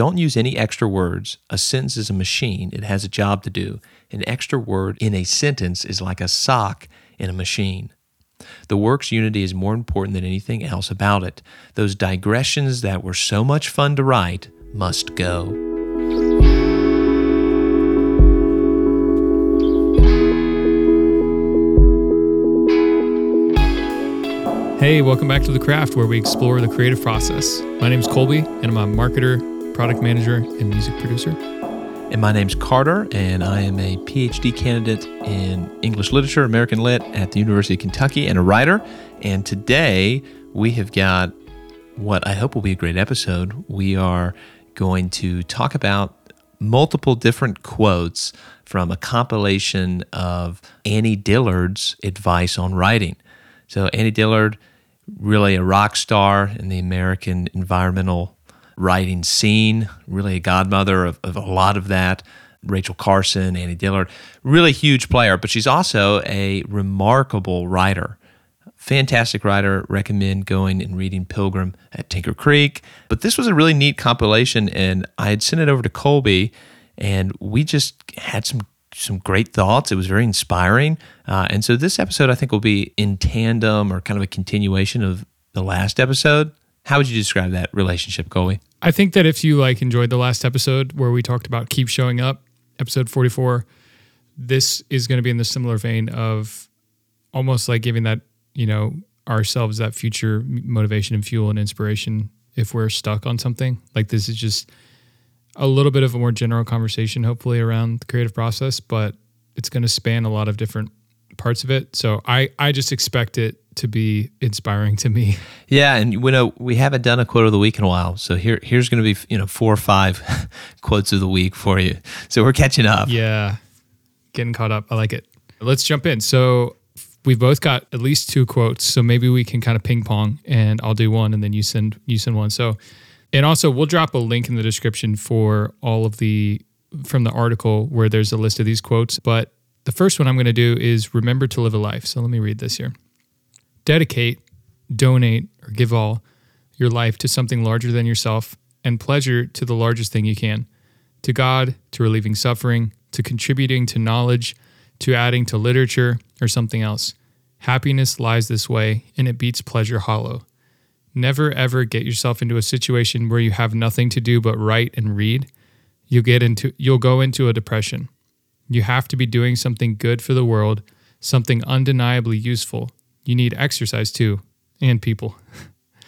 Don't use any extra words. A sentence is a machine, it has a job to do. An extra word in a sentence is like a sock in a machine. The work's unity is more important than anything else about it. Those digressions that were so much fun to write must go. Hey, welcome back to The Craft, where we explore the creative process. My name is Colby, and I'm a marketer, product manager, and music producer. And my name's Carter, and I am a PhD candidate in English Literature, American Lit at the University of Kentucky, and a writer. And today we have got what I hope will be a great episode. We are going to talk about multiple different quotes from a compilation of Annie Dillard's advice on writing. So, Annie Dillard really a rock star in the American environmental writing scene, really a godmother of, of a lot of that. Rachel Carson, Annie Dillard, really huge player, but she's also a remarkable writer. Fantastic writer. Recommend going and reading Pilgrim at Tinker Creek. But this was a really neat compilation, and I had sent it over to Colby, and we just had some some great thoughts. It was very inspiring. Uh, and so this episode, I think, will be in tandem or kind of a continuation of the last episode. How would you describe that relationship, Colby? I think that if you like enjoyed the last episode where we talked about keep showing up, episode 44, this is going to be in the similar vein of almost like giving that, you know, ourselves that future motivation and fuel and inspiration if we're stuck on something. Like this is just a little bit of a more general conversation, hopefully, around the creative process, but it's going to span a lot of different parts of it. So I, I just expect it to be inspiring to me. Yeah, and you know we haven't done a quote of the week in a while, so here here's going to be you know four or five quotes of the week for you. So we're catching up. Yeah, getting caught up. I like it. Let's jump in. So we've both got at least two quotes, so maybe we can kind of ping pong, and I'll do one, and then you send you send one. So and also, we'll drop a link in the description for all of the from the article where there's a list of these quotes. But the first one I'm going to do is remember to live a life. So let me read this here. Dedicate, donate, or give all your life to something larger than yourself and pleasure to the largest thing you can to God, to relieving suffering, to contributing to knowledge, to adding to literature, or something else. Happiness lies this way, and it beats pleasure hollow. Never ever get yourself into a situation where you have nothing to do but write and read. You'll get into you'll go into a depression. You have to be doing something good for the world, something undeniably useful. You need exercise too, and people.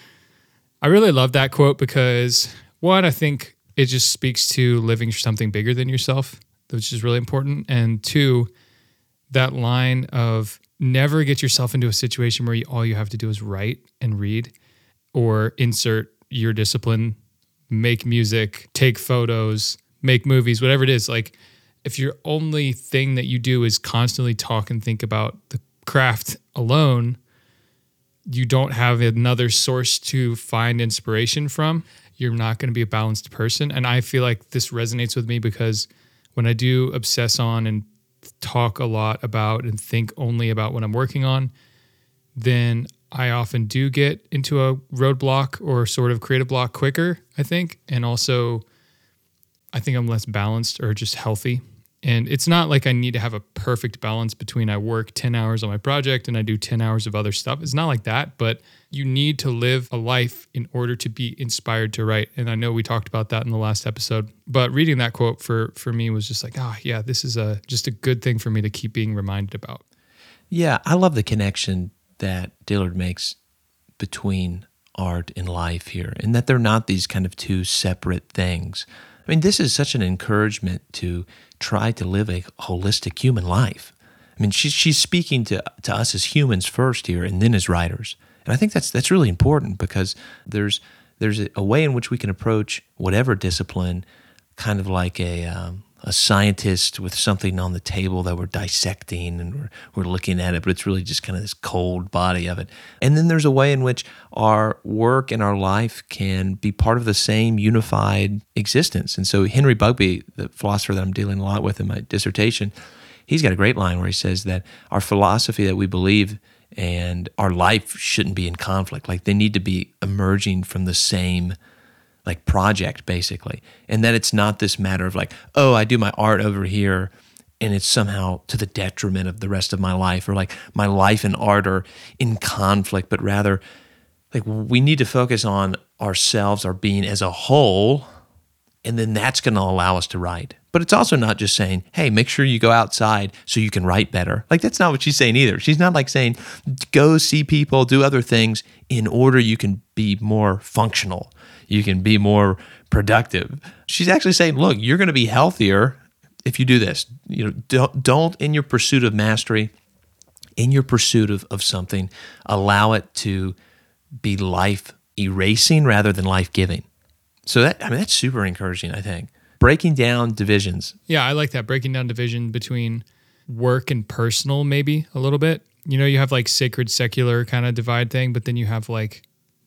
I really love that quote because one, I think it just speaks to living for something bigger than yourself, which is really important. And two, that line of never get yourself into a situation where you, all you have to do is write and read or insert your discipline, make music, take photos, make movies, whatever it is. Like if your only thing that you do is constantly talk and think about the craft alone, you don't have another source to find inspiration from. You're not going to be a balanced person. And I feel like this resonates with me because when I do obsess on and talk a lot about and think only about what I'm working on, then I often do get into a roadblock or sort of creative block quicker, I think. And also, I think I'm less balanced or just healthy. And it's not like I need to have a perfect balance between I work 10 hours on my project and I do 10 hours of other stuff. It's not like that, but you need to live a life in order to be inspired to write. And I know we talked about that in the last episode, but reading that quote for for me was just like, ah, oh, yeah, this is a just a good thing for me to keep being reminded about. Yeah, I love the connection that Dillard makes between art and life here, and that they're not these kind of two separate things. I mean, this is such an encouragement to try to live a holistic human life. I mean, she's she's speaking to to us as humans first here, and then as writers. And I think that's that's really important because there's there's a, way in which we can approach whatever discipline, kind of like a um, a scientist with something on the table that we're dissecting and we're, we're looking at it, but it's really just kind of this cold body of it. And then there's a way in which our work and our life can be part of the same unified existence. And so Henry Bugbee, the philosopher that I'm dealing a lot with in my dissertation, he's got a great line where he says that our philosophy that we believe and our life shouldn't be in conflict. Like they need to be emerging from the same like project basically and that it's not this matter of like oh i do my art over here and it's somehow to the detriment of the rest of my life or like my life and art are in conflict but rather like we need to focus on ourselves our being as a whole and then that's going to allow us to write but it's also not just saying hey make sure you go outside so you can write better. Like that's not what she's saying either. She's not like saying go see people do other things in order you can be more functional. You can be more productive. She's actually saying look you're going to be healthier if you do this. You know don't, don't in your pursuit of mastery in your pursuit of, of something allow it to be life erasing rather than life giving so that I mean that's super encouraging. I think breaking down divisions. Yeah, I like that breaking down division between work and personal, maybe a little bit. You know, you have like sacred secular kind of divide thing, but then you have like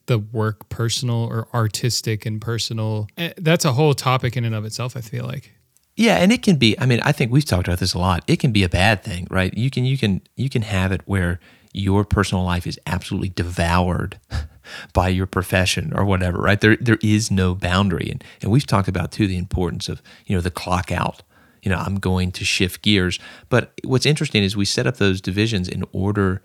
the work personal or artistic and personal. Eh, that's a whole topic in and of itself. I feel like. Yeah, and it can be. I mean, I think we've talked about this a lot. It can be a bad thing, right? You can you can you can have it where your personal life is absolutely devoured by your profession or whatever, right? There there is no boundary. And and we've talked about too the importance of, you know, the clock out. You know, I'm going to shift gears. But what's interesting is we set up those divisions in order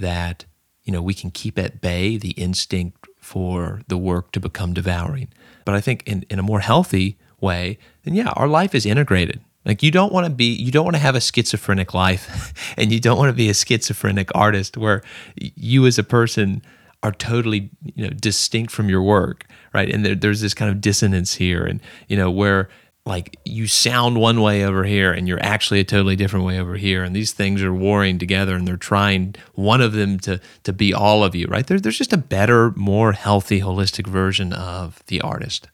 that, you know, we can keep at bay the instinct for the work to become devouring. But I think in, in a more healthy way, then yeah, our life is integrated. Like you don't want to be, you don't want to have a schizophrenic life, and you don't want to be a schizophrenic artist where you as a person are totally you know distinct from your work, right? And there, there's this kind of dissonance here, and you know where like you sound one way over here and you're actually a totally different way over here and these things are warring together and they're trying one of them to to be all of you right there, there's just a better more healthy holistic version of the artist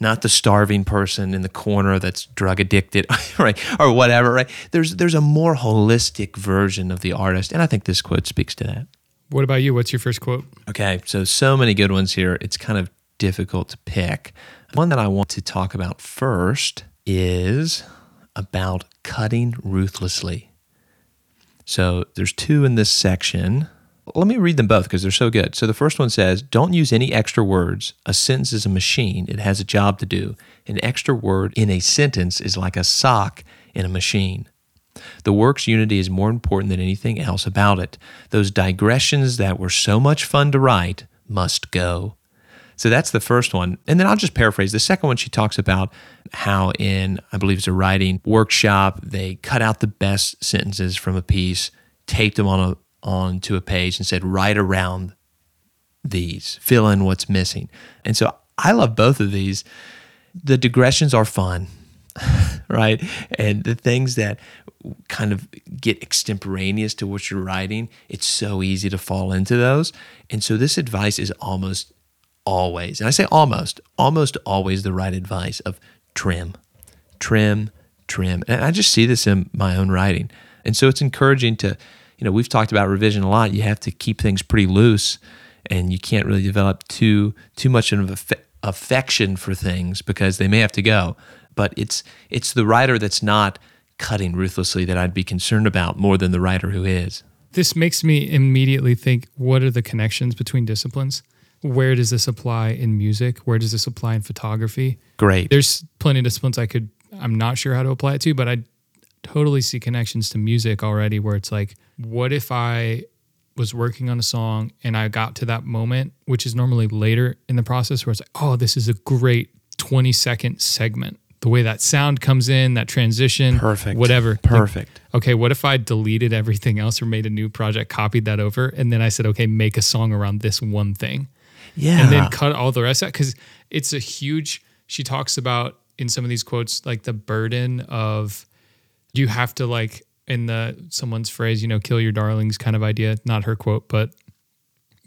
not the starving person in the corner that's drug addicted, right, or whatever, right? There's there's a more holistic version of the artist, and I think this quote speaks to that. What about you? What's your first quote? Okay, so so many good ones here. It's kind of difficult to pick. One that I want to talk about first is about cutting ruthlessly. So there's two in this section. Let me read them both because they're so good. So the first one says, Don't use any extra words. A sentence is a machine, it has a job to do. An extra word in a sentence is like a sock in a machine. The work's unity is more important than anything else about it. Those digressions that were so much fun to write must go. So that's the first one. And then I'll just paraphrase. The second one, she talks about how in, I believe it's a writing workshop, they cut out the best sentences from a piece, taped them on a onto a page and said, write around these, fill in what's missing. And so I love both of these. The digressions are fun, right? And the things that kind of get extemporaneous to what you're writing, it's so easy to fall into those. And so this advice is almost always, and I say almost, almost always the right advice of trim, trim, trim. And I just see this in my own writing. And so it's encouraging to you know, we've talked about revision a lot. You have to keep things pretty loose, and you can't really develop too too much of affection for things because they may have to go. But it's it's the writer that's not cutting ruthlessly that I'd be concerned about more than the writer who is. This makes me immediately think: What are the connections between disciplines? Where does this apply in music? Where does this apply in photography? Great. There's plenty of disciplines I could. I'm not sure how to apply it to, but I totally see connections to music already where it's like, what if I was working on a song and I got to that moment, which is normally later in the process, where it's like, oh, this is a great 20 second segment. The way that sound comes in, that transition, perfect, whatever, perfect. Like, okay, what if I deleted everything else or made a new project, copied that over, and then I said, okay, make a song around this one thing, yeah, and then cut all the rest out because it's a huge. She talks about in some of these quotes like the burden of you have to like in the someone's phrase, you know, kill your darlings kind of idea, not her quote, but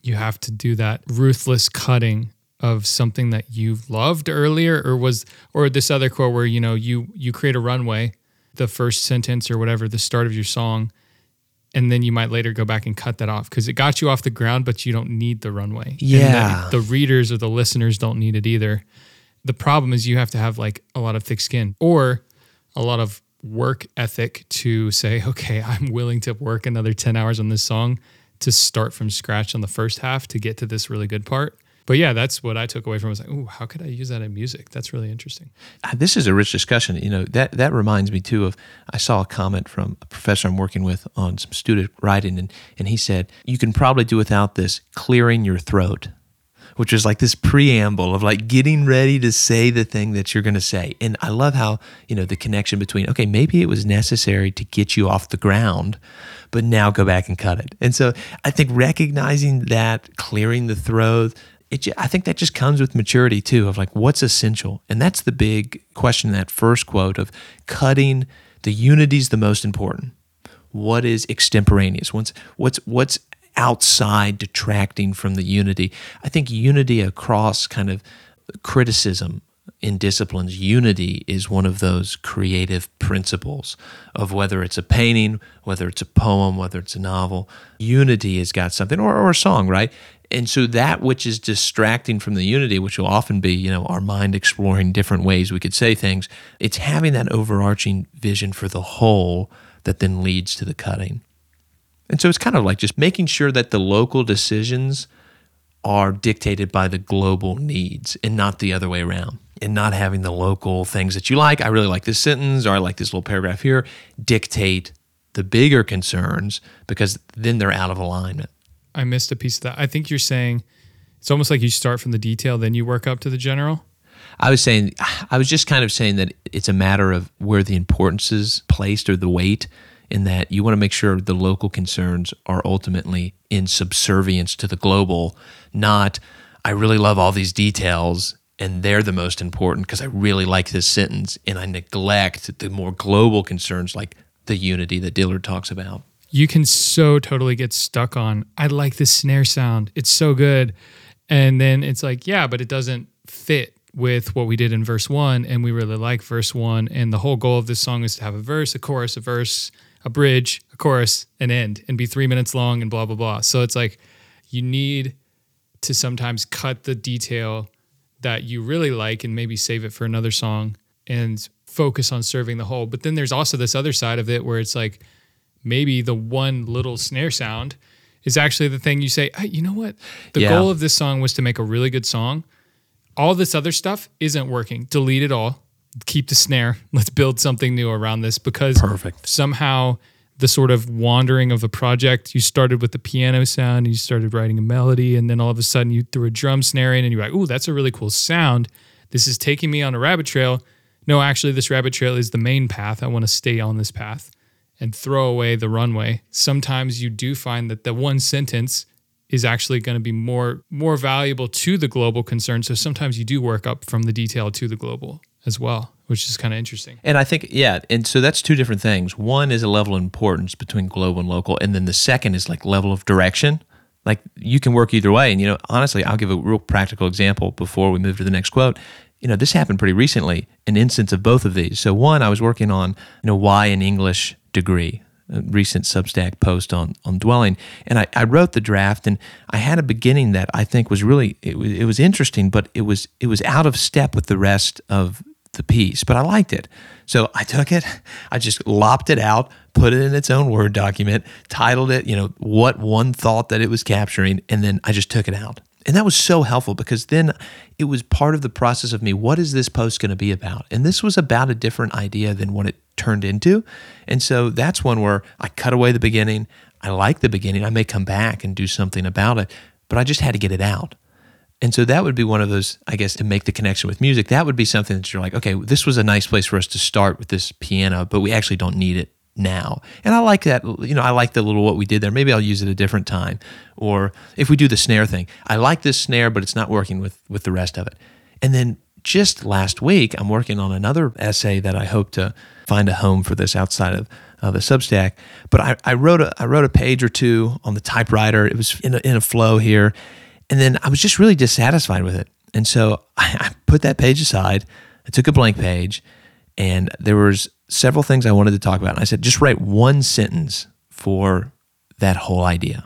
you have to do that ruthless cutting of something that you loved earlier or was or this other quote where you know you you create a runway the first sentence or whatever the start of your song and then you might later go back and cut that off because it got you off the ground but you don't need the runway. Yeah. the, the readers or the listeners don't need it either. The problem is you have to have like a lot of thick skin or a lot of work ethic to say, okay, I'm willing to work another 10 hours on this song to start from scratch on the first half to get to this really good part. But yeah, that's what I took away from. it. I was like, "Ooh, how could I use that in music? That's really interesting." Uh, This is a rich discussion. You know that that reminds me too of I saw a comment from a professor I'm working with on some student writing, and and he said you can probably do without this clearing your throat, which is like this preamble of like getting ready to say the thing that you're going to say. And I love how you know the connection between okay maybe it was necessary to get you off the ground, but now go back and cut it. And so I think recognizing that clearing the throat it, I think that just comes with maturity too of like what's essential. And that's the big question in that first quote of cutting the unity's the most important. What is extemporaneous? What's what's what's outside detracting from the unity? I think unity across kind of criticism in disciplines, unity is one of those creative principles of whether it's a painting, whether it's a poem, whether it's a novel. Unity has got something, or, or a song, right? And so that which is distracting from the unity, which will often be, you know, our mind exploring different ways we could say things, it's having that overarching vision for the whole that then leads to the cutting. And so it's kind of like just making sure that the local decisions are dictated by the global needs and not the other way around. And not having the local things that you like, I really like this sentence or I like this little paragraph here, dictate the bigger concerns because then they're out of alignment. I missed a piece of that. I think you're saying it's almost like you start from the detail, then you work up to the general. I was saying, I was just kind of saying that it's a matter of where the importance is placed or the weight, in that you want to make sure the local concerns are ultimately in subservience to the global, not, I really love all these details and they're the most important because I really like this sentence and I neglect the more global concerns like the unity that Dillard talks about. You can so totally get stuck on, I like this snare sound. It's so good. And then it's like, yeah, but it doesn't fit with what we did in verse one. And we really like verse one. And the whole goal of this song is to have a verse, a chorus, a verse, a bridge, a chorus, an end, and be three minutes long and blah, blah, blah. So it's like you need to sometimes cut the detail that you really like and maybe save it for another song and focus on serving the whole. But then there's also this other side of it where it's like maybe the one little snare sound is actually the thing you say, hey, you know what? The Yeah. goal of this song was to make a really good song. All this other stuff isn't working. Delete it all. Keep the snare. Let's build something new around this because Perfect. somehow the sort of wandering of a project, you started with the piano sound you started writing a melody, and then all of a sudden you threw a drum snare in and you're like, ooh, that's a really cool sound. This is taking me on a rabbit trail. No, actually, this rabbit trail is the main path. I want to stay on this path and throw away the runway. Sometimes you do find that the one sentence is actually going to be more more valuable to the global concern. So sometimes you do work up from the detail to the global as well, which is kind of interesting. And I think, yeah, and so that's two different things. One is a level of importance between global and local, and then the second is like level of direction. Like you can work either way. And, you know, honestly, I'll give a real practical example before we move to the next quote. You know, this happened pretty recently, an instance of both of these. So, one, I was working on, you know, why an English degree, a recent Substack post on, on dwelling. And I, I wrote the draft and I had a beginning that I think was really, it was, it was interesting, but it was, it was out of step with the rest of the piece, but I liked it. So I took it, I just lopped it out, put it in its own Word document, titled it, you know, what one thought that it was capturing, and then I just took it out. And that was so helpful because then it was part of the process of me, what is this post going to be about? And this was about a different idea than what it turned into. And so that's one where I cut away the beginning. I like the beginning. I may come back and do something about it, but I just had to get it out. And so that would be one of those, I guess, to make the connection with music. That would be something that you're like, okay, this was a nice place for us to start with this piano, but we actually don't need it now. And I like that, you know, I like the little what we did there. Maybe I'll use it a different time. Or if we do the snare thing, I like this snare, but it's not working with with the rest of it. And then just last week, I'm working on another essay that I hope to find a home for this outside of uh, the Substack. But I, I wrote a I wrote a page or two on the typewriter. It was in a, in a flow here, and then I was just really dissatisfied with it. And so I, I put that page aside. I took a blank page, and there was several things I wanted to talk about. And I said, just write one sentence for that whole idea.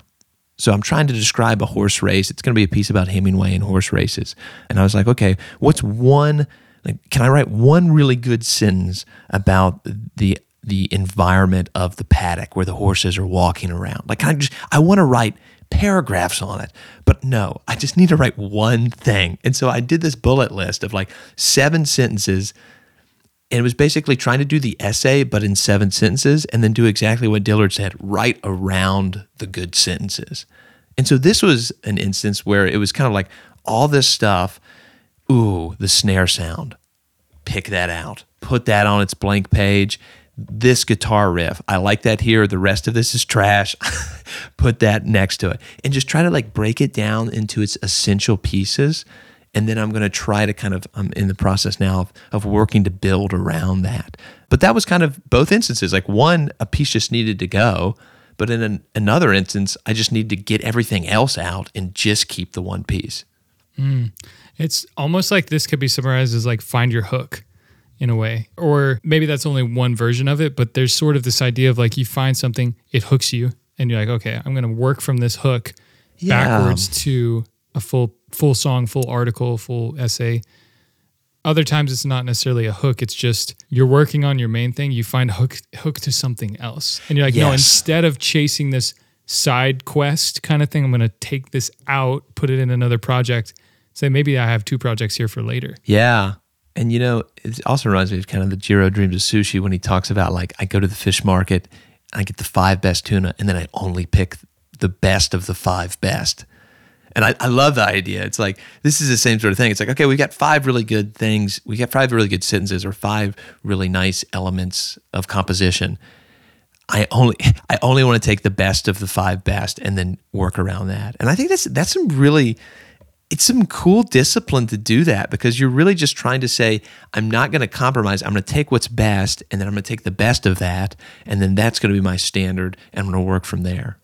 So I'm trying to describe a horse race. It's going to be a piece about Hemingway and horse races. And I was like, okay, what's one? Like, can I write one really good sentence about the the environment of the paddock where the horses are walking around? Like, I just I want to write paragraphs on it. But no, I just need to write one thing. And so I did this bullet list of like seven sentences. And it was basically trying to do the essay, but in seven sentences, and then do exactly what Dillard said right around the good sentences. And so this was an instance where it was kind of like all this stuff. Ooh, the snare sound. Pick that out. Put that on its blank page this guitar riff. I like that here. The rest of this is trash. Put that next to it and just try to like break it down into its essential pieces. And then I'm going to try to kind of, I'm in the process now of, of working to build around that. But that was kind of both instances. Like one, a piece just needed to go. But in an, another instance, I just need to get everything else out and just keep the one piece. Mm. It's almost like this could be summarized as like find your hook in a way. Or maybe that's only one version of it, but there's sort of this idea of like you find something, it hooks you, and you're like, okay, I'm going to work from this hook yeah. backwards to a full full song, full article, full essay. Other times it's not necessarily a hook, it's just you're working on your main thing, you find hook hook to something else. And you're like, yes. no, instead of chasing this side quest kind of thing, I'm going to take this out, put it in another project. Say maybe I have two projects here for later. Yeah. And you know, it also reminds me of kind of the Jiro Dreams of Sushi when he talks about like I go to the fish market I get the five best tuna and then I only pick the best of the five best. And I, I love the idea. It's like this is the same sort of thing. It's like, okay, we've got five really good things. We got five really good sentences or five really nice elements of composition. I only I only want to take the best of the five best and then work around that. And I think that's that's some really it's some cool discipline to do that because you're really just trying to say, I'm not going to compromise. I'm going to take what's best and then I'm going to take the best of that. And then that's going to be my standard and I'm going to work from there.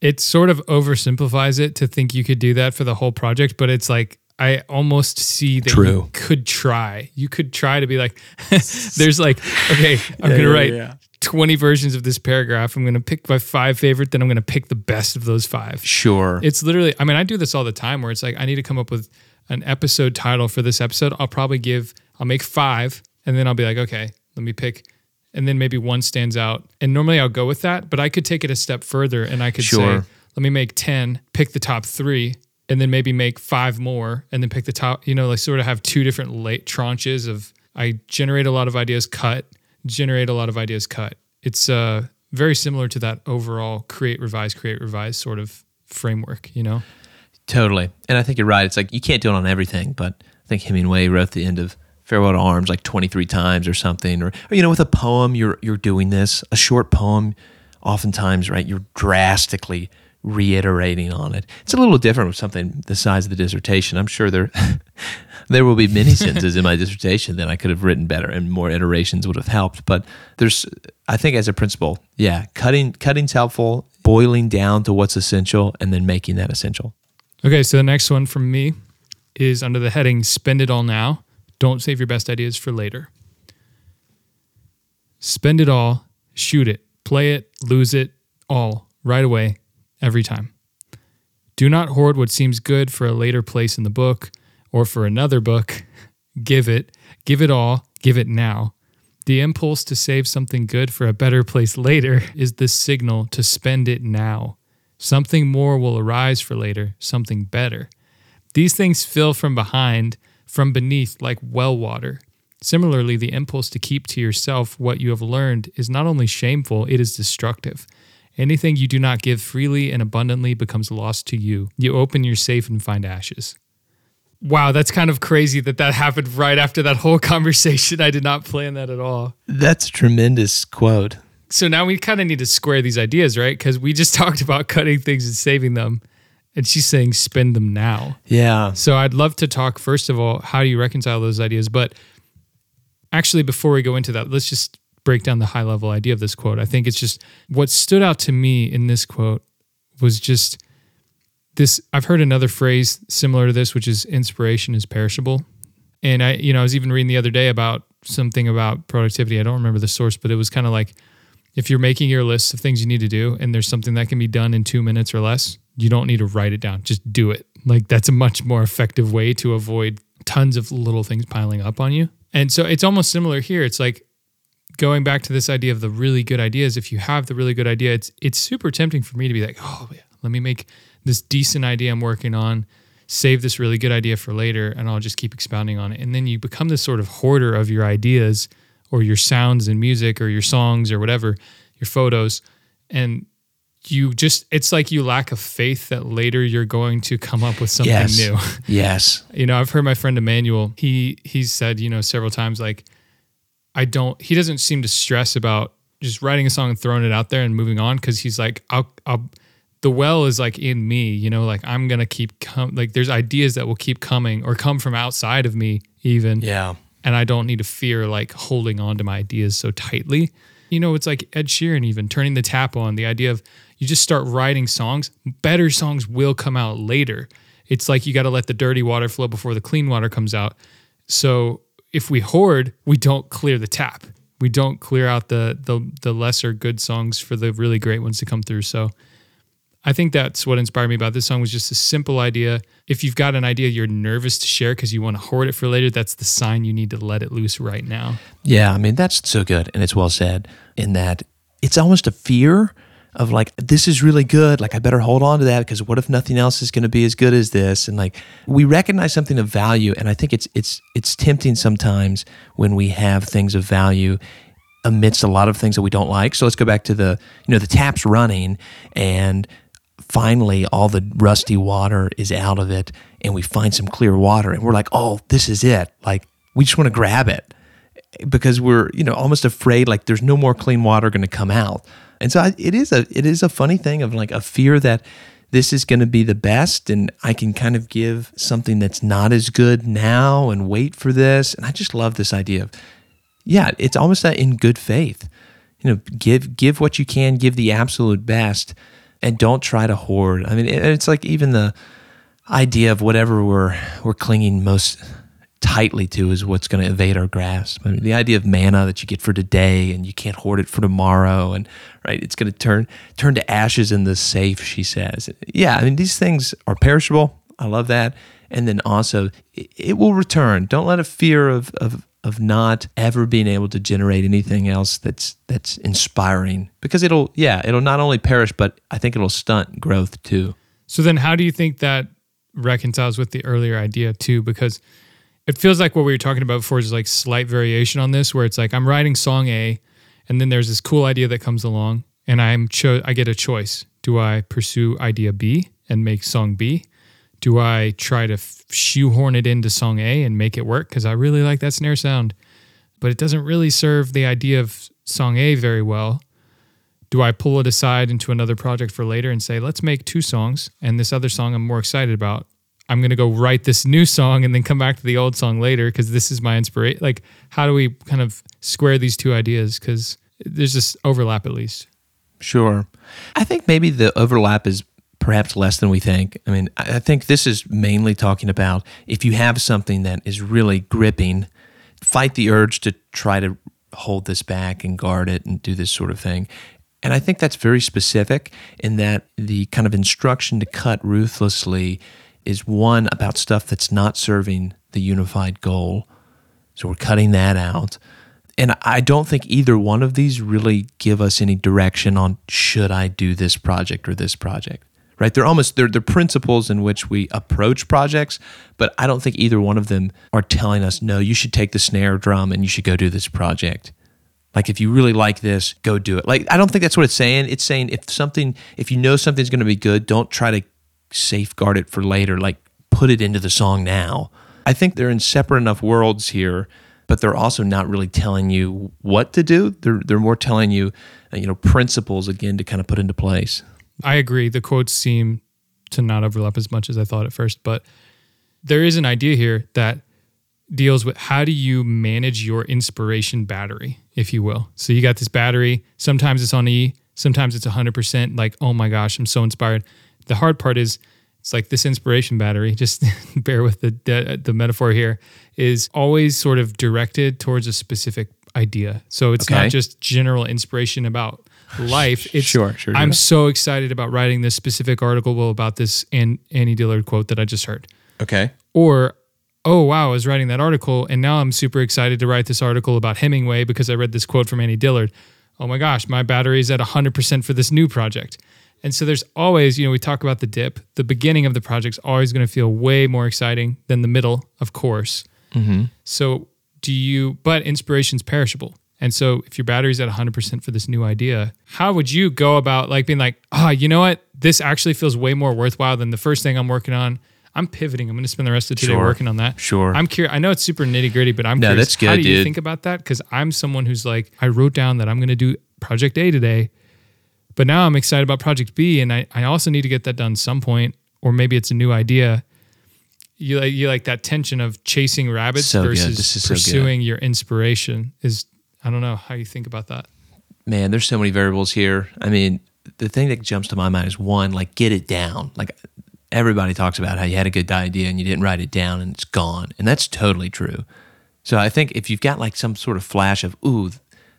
It sort of oversimplifies it to think you could do that for the whole project, but it's like, I almost see that True. you could try. You could try to be like, there's like, okay, I'm yeah, going to yeah, write yeah. 20 versions of this paragraph. I'm going to pick my five favorite, then I'm going to pick the best of those five. Sure. It's literally, I mean, I do this all the time where it's like, I need to come up with an episode title for this episode. I'll probably give, I'll make five, and then I'll be like, okay, let me pick. And then maybe one stands out. And normally I'll go with that, but I could take it a step further and I could sure. say, let me make 10, pick the top three, and then maybe make five more, and then pick the top, you know, like sort of have two different late tranches of I generate a lot of ideas, cut, generate a lot of ideas cut. It's uh, very similar to that overall create, revise, create, revise sort of framework, you know? Totally. And I think you're right. It's like you can't do it on everything, but I think Hemingway wrote the end of Farewell to Arms like 23 times or something. Or, or, you know, with a poem, you're you're doing this. A short poem, oftentimes, right, you're drastically reiterating on it. It's a little different with something the size of the dissertation. I'm sure there there will be many sentences in my dissertation that I could have written better and more iterations would have helped. But there's I think as a principle, yeah, cutting cutting's helpful, boiling down to what's essential and then making that essential. Okay, so the next one from me is under the heading spend it all now. Don't save your best ideas for later. Spend it all, shoot it, play it, lose it all right away every time. Do not hoard what seems good for a later place in the book or for another book. Give it, give it all, give it now. The impulse to save something good for a better place later is the signal to spend it now. Something more will arise for later, something better. These things fill from behind, from beneath, like well water. Similarly, the impulse to keep to yourself what you have learned is not only shameful, it is destructive. Anything you do not give freely and abundantly becomes lost to you. You open your safe and find ashes. Wow, that's kind of crazy that that happened right after that whole conversation. I did not plan that at all. That's a tremendous quote. So now we kind of need to square these ideas, right? Because we just talked about cutting things and saving them. And she's saying spend them now. Yeah. So I'd love to talk, first of all, how do you reconcile those ideas? But actually, before we go into that, let's just break down the high level idea of this quote. I think it's just what stood out to me in this quote was just this I've heard another phrase similar to this which is inspiration is perishable. And I you know, I was even reading the other day about something about productivity. I don't remember the source, but it was kind of like if you're making your list of things you need to do and there's something that can be done in 2 minutes or less, you don't need to write it down. Just do it. Like that's a much more effective way to avoid tons of little things piling up on you. And so it's almost similar here. It's like going back to this idea of the really good ideas, if you have the really good idea, it's it's super tempting for me to be like, oh, yeah, let me make this decent idea I'm working on, save this really good idea for later, and I'll just keep expounding on it. And then you become this sort of hoarder of your ideas or your sounds and music or your songs or whatever, your photos. And you just, it's like you lack a faith that later you're going to come up with something Yes. new. Yes. you know, I've heard my friend Emmanuel, he, he's said, you know, several times, like, I don't, he doesn't seem to stress about just writing a song and throwing it out there and moving on. Cause he's like, I'll, I'll, the well is like in me, you know, like I'm going to keep com- like there's ideas that will keep coming or come from outside of me even. Yeah. And I don't need to fear like holding on to my ideas so tightly. You know, it's like Ed Sheeran even turning the tap on the idea of you just start writing songs, better songs will come out later. It's like you got to let the dirty water flow before the clean water comes out. So if we hoard, we don't clear the tap. We don't clear out the the the lesser good songs for the really great ones to come through. So I think that's what inspired me about this song was just a simple idea. If you've got an idea you're nervous to share because you want to hoard it for later, that's the sign you need to let it loose right now. Yeah, I mean that's so good, and it's well said in that it's almost a fear of like this is really good, like I better hold on to that because what if nothing else is going to be as good as this? And like we recognize something of value, and I think it's it's it's tempting sometimes when we have things of value amidst a lot of things that we don't like. So let's go back to the you know the tap's running and finally all the rusty water is out of it and we find some clear water and we're like, "Oh, this is it." Like we just want to grab it because we're you know almost afraid like there's no more clean water going to come out and so I, it is a it is a funny thing of like a fear that this is going to be the best and i can kind of give something that's not as good now and wait for this. And i just love this idea of yeah it's almost that in good faith. You know give give what you can give the absolute best and don't try to hoard. I mean it, it's like even the idea of whatever we're we're clinging most tightly to is what's going to evade our grasp. I mean, the idea of manna that you get for today and you can't hoard it for tomorrow, and right, it's going to turn turn to ashes in the safe. She says, "Yeah, I mean these things are perishable. I love that, and then also it, it will return. Don't let a fear of of of not ever being able to generate anything else that's that's inspiring because it'll yeah it'll not only perish but I think it'll stunt growth too. So then how do you think that reconciles with the earlier idea too? Because it feels like what we were talking about before is like slight variation on this, where it's like I'm writing song A, and then there's this cool idea that comes along, and I'm cho- I get a choice. Do I pursue idea B and make song B? Do I try to f- shoehorn it into song A and make it work because I really like that snare sound, but it doesn't really serve the idea of song A very well? Do I pull it aside into another project for later and say, let's make two songs and this other song I'm more excited about? I'm going to go write this new song and then come back to the old song later because this is my inspiration. Like, how do we kind of square these two ideas? Because there's this overlap at least. Sure. I think maybe the overlap is perhaps less than we think. I mean, I think this is mainly talking about if you have something that is really gripping, fight the urge to try to hold this back and guard it and do this sort of thing. And I think that's very specific in that the kind of instruction to cut ruthlessly is one about stuff that's not serving the unified goal. So we're cutting that out. And I don't think either one of these really give us any direction on should I do this project or this project. Right? They're almost they're the principles in which we approach projects, but I don't think either one of them are telling us, no, you should take the snare drum and you should go do this project. Like if you really like this, go do it. Like I don't think that's what it's saying. It's saying if something if you know something's going to be good, don't try to safeguard it for later. Like put it into the song now. I think they're in separate enough worlds here, but they're also not really telling you what to do. They're they're more telling you, uh, you know, principles again to kind of put into place. I agree. The quotes seem to not overlap as much as I thought at first, but there is an idea here that deals with how do you manage your inspiration battery, if you will. So you got this battery, sometimes it's on E, sometimes it's 100%, like, oh my gosh, I'm so inspired. The hard part is it's like this inspiration battery, just bear with the, the, the metaphor here, is always sort of directed towards a specific idea. So it's Okay. not just general inspiration about life. It's Sure, sure, I'm so excited about writing this specific article about this An- Annie Dillard quote that I just heard. Okay. Or, oh, wow, I was writing that article and now I'm super excited to write this article about Hemingway because I read this quote from Annie Dillard. Oh my gosh, my battery is at 100% for this new project. And so there's always, you know, we talk about the dip. The beginning of the project's always going to feel way more exciting than the middle, of course. So do you, but inspiration's perishable. And so if your battery's at 100% for this new idea, how would you go about like being like, ah, you know what? This actually feels way more worthwhile than the first thing I'm working on. I'm pivoting. I'm going to spend the rest of today Sure. working on that. Sure. I'm curious. I know it's super nitty gritty, but I'm No, curious. that's good, How do you think about that? Because I'm someone who's like, I wrote down that I'm going to do project A today, but now I'm excited about project B, and I, I also need to get that done some point, or maybe it's a new idea. You like you like that tension of chasing rabbits So versus is so pursuing your inspiration. Is I don't know how you think about that. man, there's so many variables here. I mean, the thing that jumps to my mind is one, like get it down. Like everybody talks about how you had a good idea and you didn't write it down and it's gone. And that's totally true. So I think if you've got like some sort of flash of, ooh,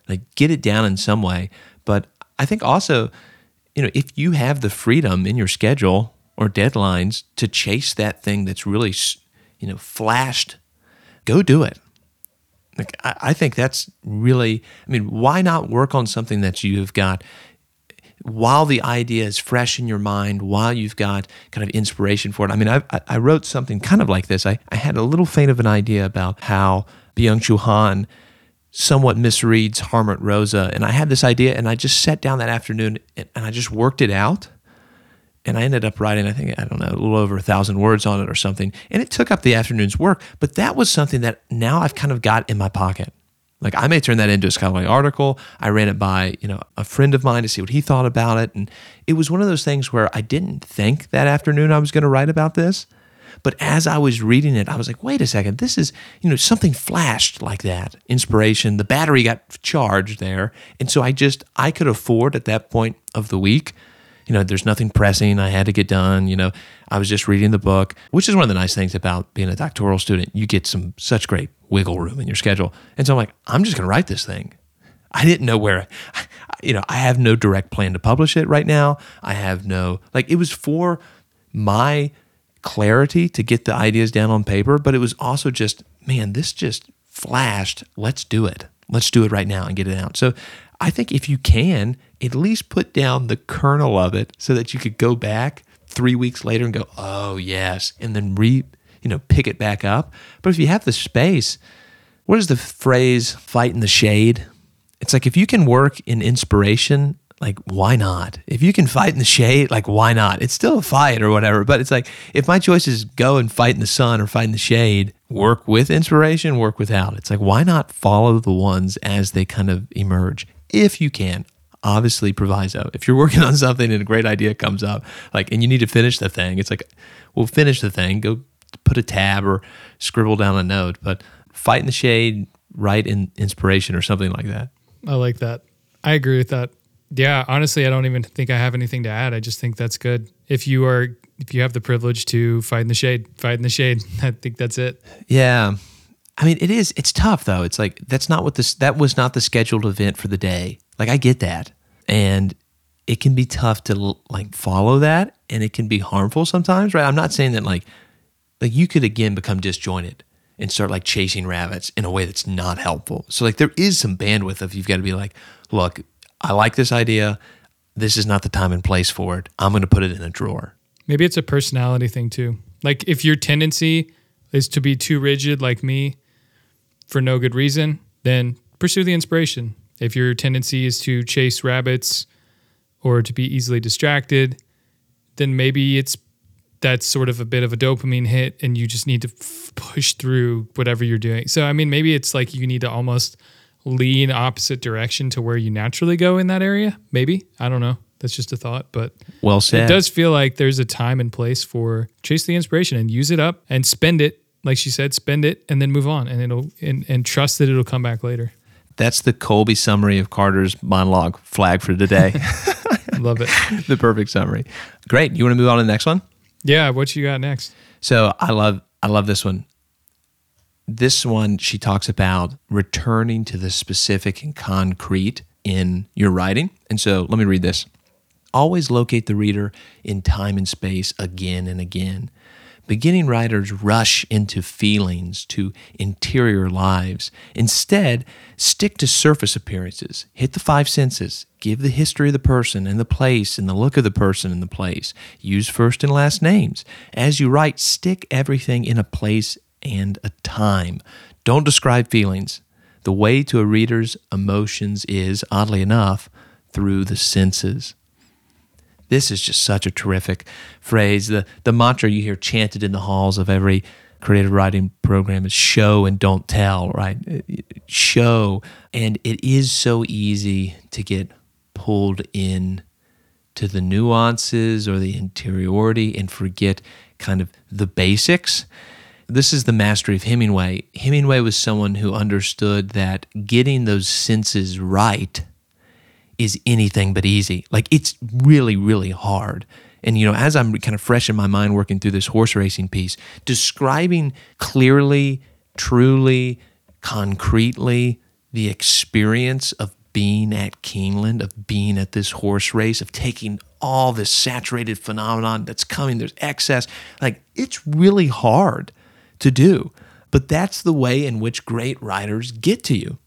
like get it down in some way. But I think also, you know, if you have the freedom in your schedule or deadlines to chase that thing that's really, you know, flashed, go do it. Like I, I think that's really. I mean, why not work on something that you've got while the idea is fresh in your mind, while you've got kind of inspiration for it. I mean, I, I- wrote something kind of like this. I, I had a little faint of an idea about how Byung-Chul Han somewhat misreads Hartmut Rosa, and I had this idea, and I just sat down that afternoon and, and I just worked it out. And I ended up writing, I think, I don't know, a little over a thousand words on it or something. And it took up the afternoon's work. But that was something that now I've kind of got in my pocket. Like I may turn that into a scholarly article. I ran it by, you know, a friend of mine to see what he thought about it. And it was one of those things where I didn't think that afternoon I was going to write about this. But as I was reading it, I was like, wait a second, this is, you know, something flashed like that. Inspiration. The battery got charged there. And so I just, I could afford at that point of the week, you know, there's nothing pressing I had to get done. You know, I was just reading the book, which is one of the nice things about being a doctoral student. You get some such great wiggle room in your schedule. And so I'm like, I'm just going to write this thing. I didn't know where, you know, I have no direct plan to publish it right now. I have no, like, it was for my clarity to get the ideas down on paper, but it was also just, man, this just flashed. Let's do it. Let's do it right now and get it out. So I think if you can, at least put down the kernel of it so that you could go back three weeks later and go, oh, yes, and then re, you know, pick it back up. But if you have the space, what is the phrase, fight in the shade? It's like if you can work in inspiration, like why not? If you can fight in the shade, like why not? It's still a fight or whatever. But it's like if my choice is go and fight in the sun or fight in the shade, work with inspiration, work without. It's like why not follow the ones as they kind of emerge if you can. Obviously, proviso. If you're working on something and a great idea comes up, like and you need to finish the thing, it's like, well, finish the thing. Go put a tab or scribble down a note. But fight in the shade, write in inspiration or something like that. I like that. I agree with that. Yeah, honestly, I don't even think I have anything to add. I just think that's good. If you are, if you have the privilege to fight in the shade, fight in the shade. I think that's it. Yeah. I mean, it is. It's tough though. It's like that's not what this. That was not the scheduled event for the day. Like I get that, and it can be tough to like follow that, and it can be harmful sometimes, right? I'm not saying that like, like you could again become disjointed and start like chasing rabbits in a way that's not helpful. So like there is some bandwidth of you've got to be like, look, I like this idea. This is not the time and place for it. I'm going to put it in a drawer. Maybe it's a personality thing too. Like if your tendency is to be too rigid, like me, for no good reason, then pursue the inspiration. If your tendency is to chase rabbits or to be easily distracted, then maybe it's that's sort of a bit of a dopamine hit and you just need to f- push through whatever you're doing. So I mean maybe it's like you need to almost lean opposite direction to where you naturally go in that area. Maybe. I don't know. That's just a thought, but Well said. it does feel like there's a time and place for chase the inspiration and use it up and spend it like she said spend it and then move on and it'll and, and trust that it'll come back later That's the Colby summary of Carter's monologue flag for today. love it the perfect summary. Great. You want to move on to the next one? yeah what you got next So I love I love this one. This one she talks about returning to the specific and concrete in your writing. And so let me read this. Always locate the reader in time and space again and again. Beginning writers rush into feelings, to interior lives. Instead, stick to surface appearances. Hit the five senses. Give the history of the person and the place and the look of the person and the place. Use first and last names. As you write, stick everything in a place and a time. Don't describe feelings. The way to a reader's emotions is, oddly enough, through the senses. This is just such a terrific phrase. The, the mantra you hear chanted in the halls of every creative writing program is show and don't tell, right? Uh, show. And it is so easy to get pulled in to the nuances or the interiority and forget kind of the basics. This is the mastery of Hemingway. Hemingway was someone who understood that getting those senses right is anything but easy. Like it's really, really hard. And you know, as I'm kind of fresh in my mind working through this horse racing piece, describing clearly, truly, concretely the experience of being at Keeneland, of being at this horse race, of taking all this saturated phenomenon that's coming, there's excess. Like it's really hard to do. But that's the way in which great writers get to you.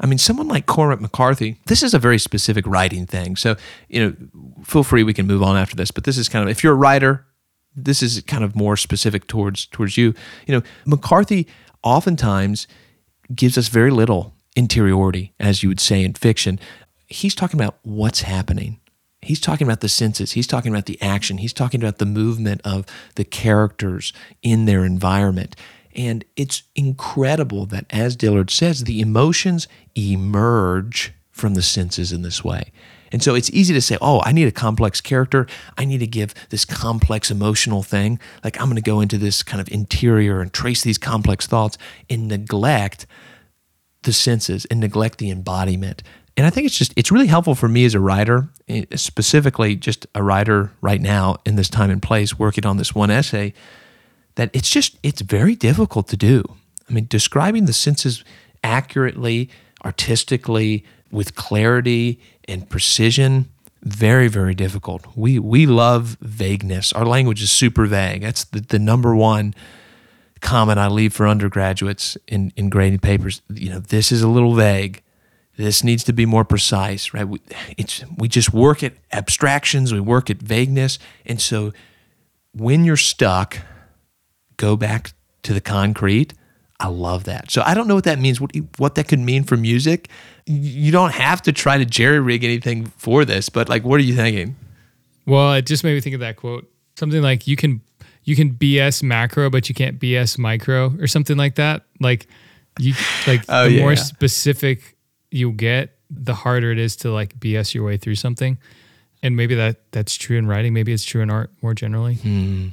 I mean, someone like Cormac McCarthy, this is a very specific writing thing. So, you know, feel free, we can move on after this. But this is kind of, if you're a writer, this is kind of more specific towards towards you. You know, McCarthy oftentimes gives us very little interiority, as you would say in fiction. He's talking about what's happening. He's talking about the senses. He's talking about the action. He's talking about the movement of the characters in their environment. And it's incredible that, as Dillard says, the emotions emerge from the senses in this way. And so it's easy to say, oh, I need a complex character. I need to give this complex emotional thing. Like I'm going to go into this kind of interior and trace these complex thoughts and neglect the senses and neglect the embodiment. And I think it's just, it's really helpful for me as a writer, eh, specifically just a writer right now in this time and place working on this one essay that it's just it's very difficult to do. I mean, describing the senses accurately, artistically, with clarity and precision, very very difficult. We we love vagueness. Our language is super vague. That's the, the number one comment I leave for undergraduates in, in grading papers. You know, this is a little vague. This needs to be more precise, right? We, it's we just work at abstractions, we work at vagueness, and so when you're stuck go back to the concrete. I love that. So I don't know what that means, what, what that could mean for music. You don't have to try to jerry rig anything for this, but like, what are you thinking? Well, it just made me think of that quote. Something like you can you can BS macro, but you can't BS micro, or something like that. Like you like oh, the yeah, more specific you get, the harder it is to like BS your way through something. And maybe that that's true in writing. Maybe it's true in art more generally. Hmm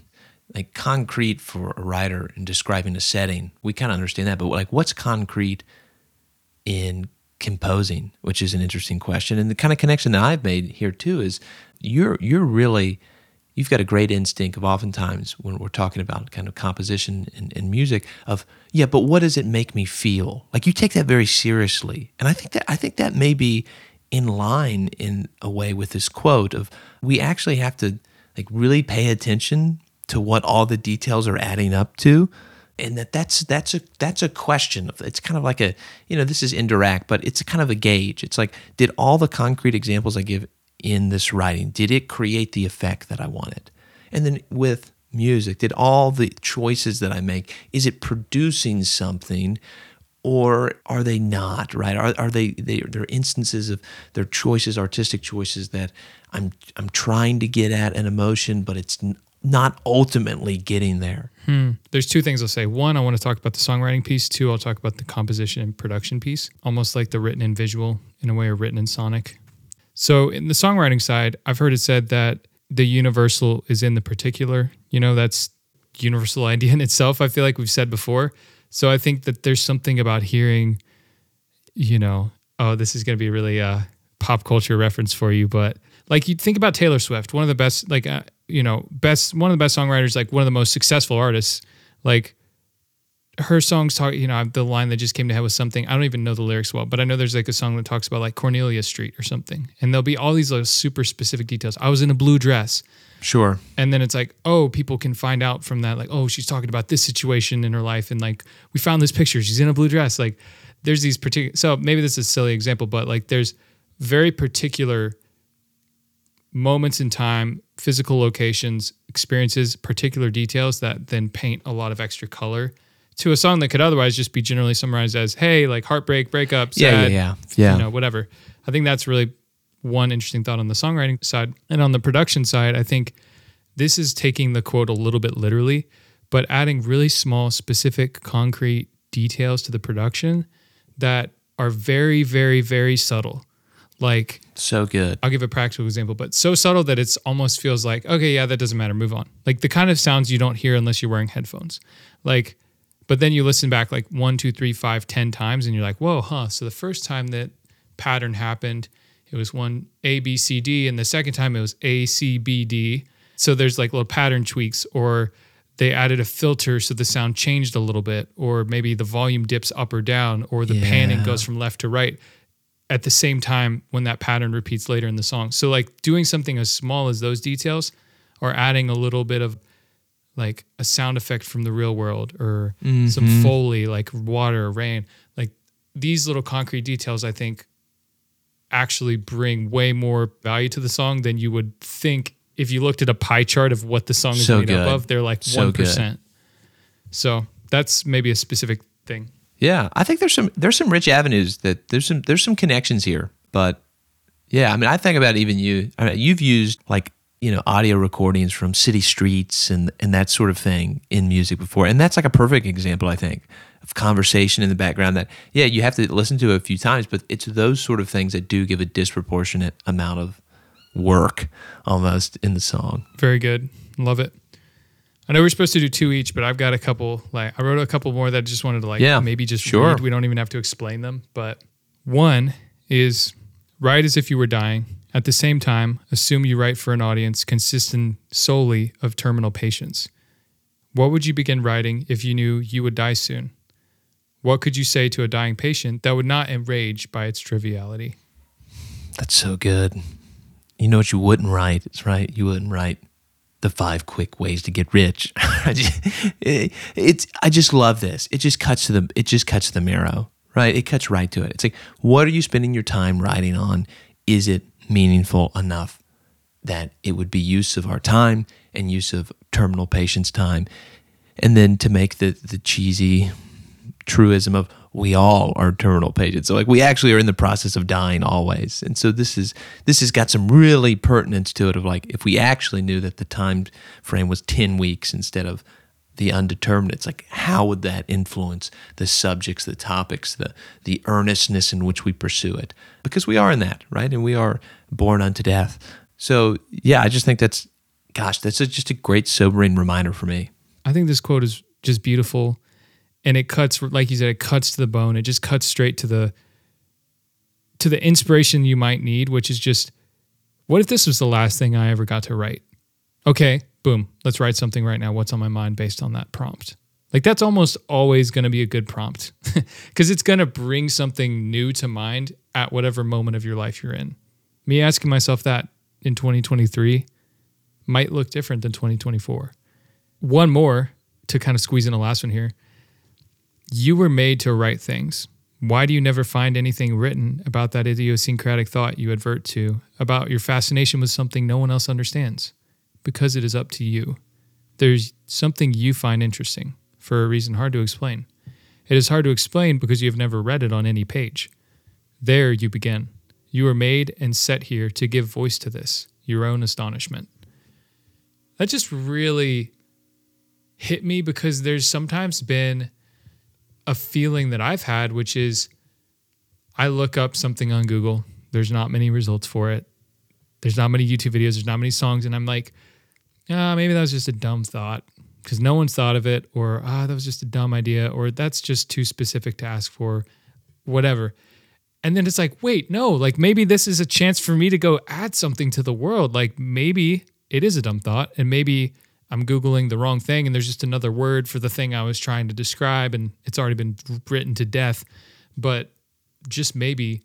like concrete for a writer in describing a setting. We kind of understand that, but like what's concrete in composing, which is an interesting question. And the kind of connection that I've made here too is you're you're really you've got a great instinct of oftentimes when we're talking about kind of composition and, and, music of yeah but what does it make me feel? Like you take that very seriously. And i think that i think that may be in line in a way with this quote of we actually have to like really pay attention to what all the details are adding up to. And that that's that's a that's a question it's kind of like a you know this is indirect but it's kind of a gauge. It's like did all the concrete examples i give in this writing did it create the effect that i wanted and then with music did all the choices that i make is it producing something or are they not right are, are they they they're instances of their choices artistic choices that i'm i'm trying to get at an emotion but it's not ultimately getting there. Hmm. There's two things I'll say. One, I want to talk about the songwriting piece. Two, I'll talk about the composition and production piece, almost like the written and visual in a way, or written and sonic. So, in the songwriting side, I've heard it said that the universal is in the particular. You know, that's universal idea in itself. I feel like we've said before. So, I think that there's something about hearing, you know, oh, this is going to be really a pop culture reference for you, but like you think about Taylor Swift, one of the best, like, uh, you know, best one of the best songwriters, like one of the most successful artists, like her songs talk, you know, the line that just came to head was something. I don't even know the lyrics well, but I know there's like a song that talks about like Cornelia Street or something. And there'll be all these like super specific details. I was in a blue dress. Sure. And then it's like, oh, people can find out from that, like, oh, she's talking about this situation in her life. And like, we found this picture. She's in a blue dress. Like, there's these particular, so maybe this is a silly example, but like, there's very particular moments in time, physical locations, experiences, particular details that then paint a lot of extra color to a song that could otherwise just be generally summarized as, hey, like heartbreak, breakup, sad, Yeah, yeah, yeah. Yeah. you know, whatever. I think that's really one interesting thought on the songwriting side. And on the production side, I think this is taking the quote a little bit literally, but adding really small, specific, concrete details to the production that are very, very, very subtle. Like, So good. I'll give a practical example, but so subtle that it's almost feels like, okay, yeah, that doesn't matter, move on. Like the kind of sounds you don't hear unless you're wearing headphones. Like, but then you listen back like one, two, three, five, ten times, and you're like, whoa, huh. So the first time that pattern happened, it was one A, B, C, D, and the second time it was A, C, B, D. So there's like little pattern tweaks, or they added a filter so the sound changed a little bit, or maybe the volume dips up or down, or the panning goes from left to right at the same time when that pattern repeats later in the song. So like doing something as small as those details or adding a little bit of like a sound effect from the real world or some mm-hmm. foley like water or rain, like these little concrete details I think actually bring way more value to the song than you would think if you looked at a pie chart of what the song is So made up of. They're like So 1%. So that's maybe a specific thing. Yeah, I think there's some there's some rich avenues that there's some there's some connections here. But yeah, I mean, I think about even you. I mean, you've used like you know audio recordings from city streets and and that sort of thing in music before, and that's like a perfect example, I think, of conversation in the background. That yeah, you have to listen to it a few times, but it's those sort of things that do give a disproportionate amount of work almost in the song. Very good. Love it. I know we're supposed to do two each, but I've got a couple. Like I wrote a couple more that I just wanted to like Yeah, maybe just sure. read. We don't even have to explain them. But one is write as if you were dying. At the same time, assume you write for an audience consisting solely of terminal patients. What would you begin writing if you knew you would die soon? What could you say to a dying patient that would not enrage by its triviality? That's so good. You know what you wouldn't write? It's right. You wouldn't write the five quick ways to get rich. It's I just love this. It just cuts to the it just cuts to the marrow, right? It cuts right to it. It's like what are you spending your time writing on? Is it meaningful enough that it would be use of our time and use of terminal patients' time? And then to make the the cheesy truism of we all are terminal patients. So like we actually are in the process of dying always. And so this is this has got some really pertinence to it of like if we actually knew that the time frame was 10 weeks instead of the undetermined, it's like how would that influence the subjects, the topics, the the earnestness in which we pursue it? Because we are in that, right? And we are born unto death. So yeah, I just think that's gosh, that's a, just a great sobering reminder for me. I think this quote is just beautiful and it cuts like you said it cuts to the bone it just cuts straight to the to the inspiration you might need which is just what if this was the last thing I ever got to write okay boom let's write something right now what's on my mind based on that prompt like that's almost always going to be a good prompt because it's going to bring something new to mind at whatever moment of your life you're in me asking myself that in 2023 might look different than 2024 one more to kind of squeeze in a last one here. You were made to write things. Why do you never find anything written about that idiosyncratic thought you advert to, about your fascination with something no one else understands? Because it is up to you. There's something you find interesting for a reason hard to explain. It is hard to explain because you have never read it on any page. There you begin. You are made and set here to give voice to this, your own astonishment. That just really hit me because there's sometimes been a feeling that I've had, which is I look up something on Google, there's not many results for it. There's not many YouTube videos, there's not many songs, and I'm like, ah, maybe that was just a dumb thought because no one's thought of it, or ah, that was just a dumb idea, or that's just too specific to ask for, whatever. And then it's like, wait, no, like maybe this is a chance for me to go add something to the world. Like maybe it is a dumb thought, and maybe I'm Googling the wrong thing and there's just another word for the thing I was trying to describe and it's already been written to death. But just maybe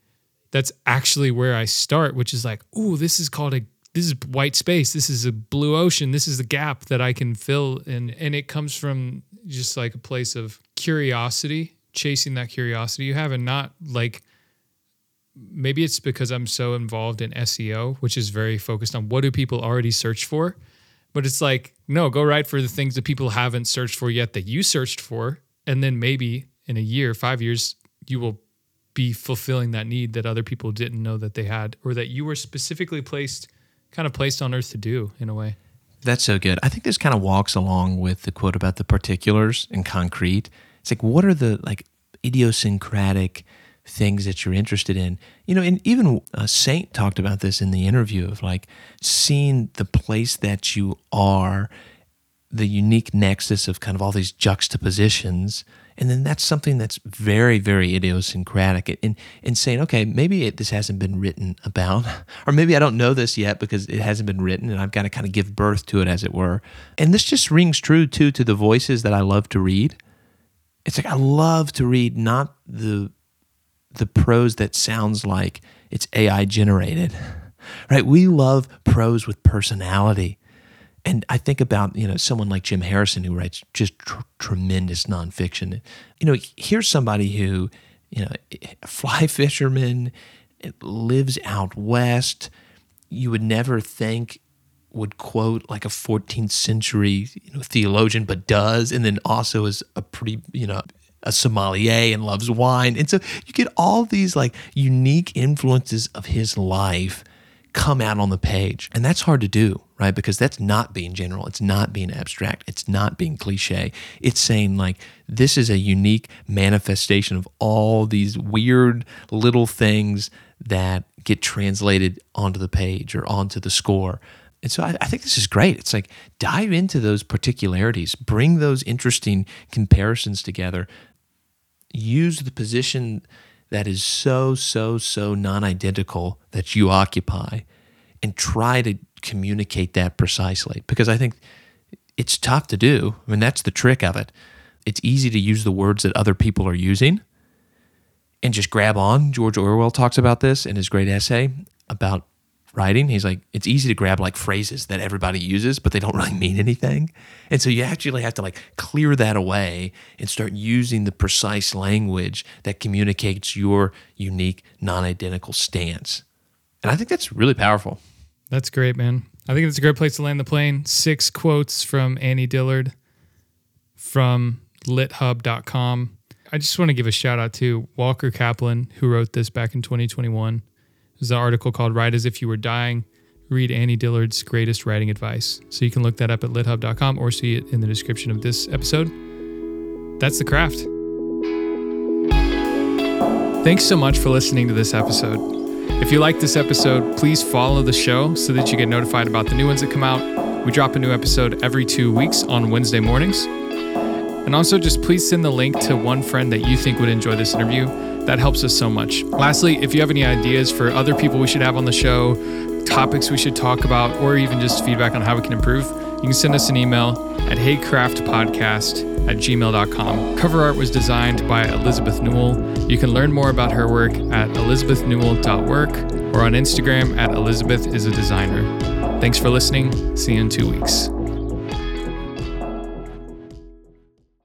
that's actually where I start, which is like, oh, this is called a this is white space. This is a blue ocean. This is the gap that I can fill and and it comes from just like a place of curiosity, chasing that curiosity you have and not like maybe it's because I'm so involved in SEO, which is very focused on what do people already search for. But it's like, no, go right for the things that people haven't searched for yet that you searched for. And then maybe in a year, five years, you will be fulfilling that need that other people didn't know that they had or that you were specifically placed kind of placed on earth to do in a way. That's so good. I think this kind of walks along with the quote about the particulars and concrete. It's like what are the like idiosyncratic things that you're interested in. You know, and even a Saint talked about this in the interview of like seeing the place that you are, the unique nexus of kind of all these juxtapositions. And then that's something that's very, very idiosyncratic. And, and saying, okay, maybe it, this hasn't been written about, or maybe I don't know this yet because it hasn't been written and I've got to kind of give birth to it, as it were. And this just rings true, too, to the voices that I love to read. It's like I love to read not the the prose that sounds like it's AI generated, right? We love prose with personality. And I think about, you know, someone like Jim Harrison who writes just tr- tremendous nonfiction. You know, here's somebody who, you know, a fly fisherman, lives out west. You would never think would quote like a 14th century you know, theologian, but does, and then also is a pretty, you know, a sommelier and loves wine. And so you get all these like unique influences of his life come out on the page. And that's hard to do, right? Because that's not being general. It's not being abstract. It's not being cliche. It's saying like this is a unique manifestation of all these weird little things that get translated onto the page or onto the score. And so I, I, think this is great. It's like dive into those particularities, bring those interesting comparisons together, use the position that is so, so, so non identical that you occupy and try to communicate that precisely. Because I think it's tough to do. I mean, that's the trick of it. It's easy to use the words that other people are using and just grab on. George Orwell talks about this in his great essay about writing. He's like, it's easy to grab like phrases that everybody uses, but they don't really mean anything. And so you actually have to like clear that away and start using the precise language that communicates your unique, non identical stance. And I think that's really powerful. That's great, man. I think it's a great place to land the plane. Six quotes from Annie Dillard from lithub.com. I just want to give a shout out to Walker Caplan, who wrote this back in 2021. There's an article called Write as If You Were Dying. Read Annie Dillard's greatest writing advice. So you can look that up at lithub.com or see it in the description of this episode. That's the craft. Thanks so much for listening to this episode. If you like this episode, please follow the show so that you get notified about the new ones that come out. We drop a new episode every two weeks on Wednesday mornings. And also, just please send the link to one friend that you think would enjoy this interview that helps us so much. Lastly, if you have any ideas for other people we should have on the show, topics we should talk about, or even just feedback on how we can improve, you can send us an email at heycraftpodcast at gmail.com. Cover art was designed by Elizabeth Newell. You can learn more about her work at elizabethnewell.work or on Instagram at Elizabeth is a designer. Thanks for listening. See you in two weeks.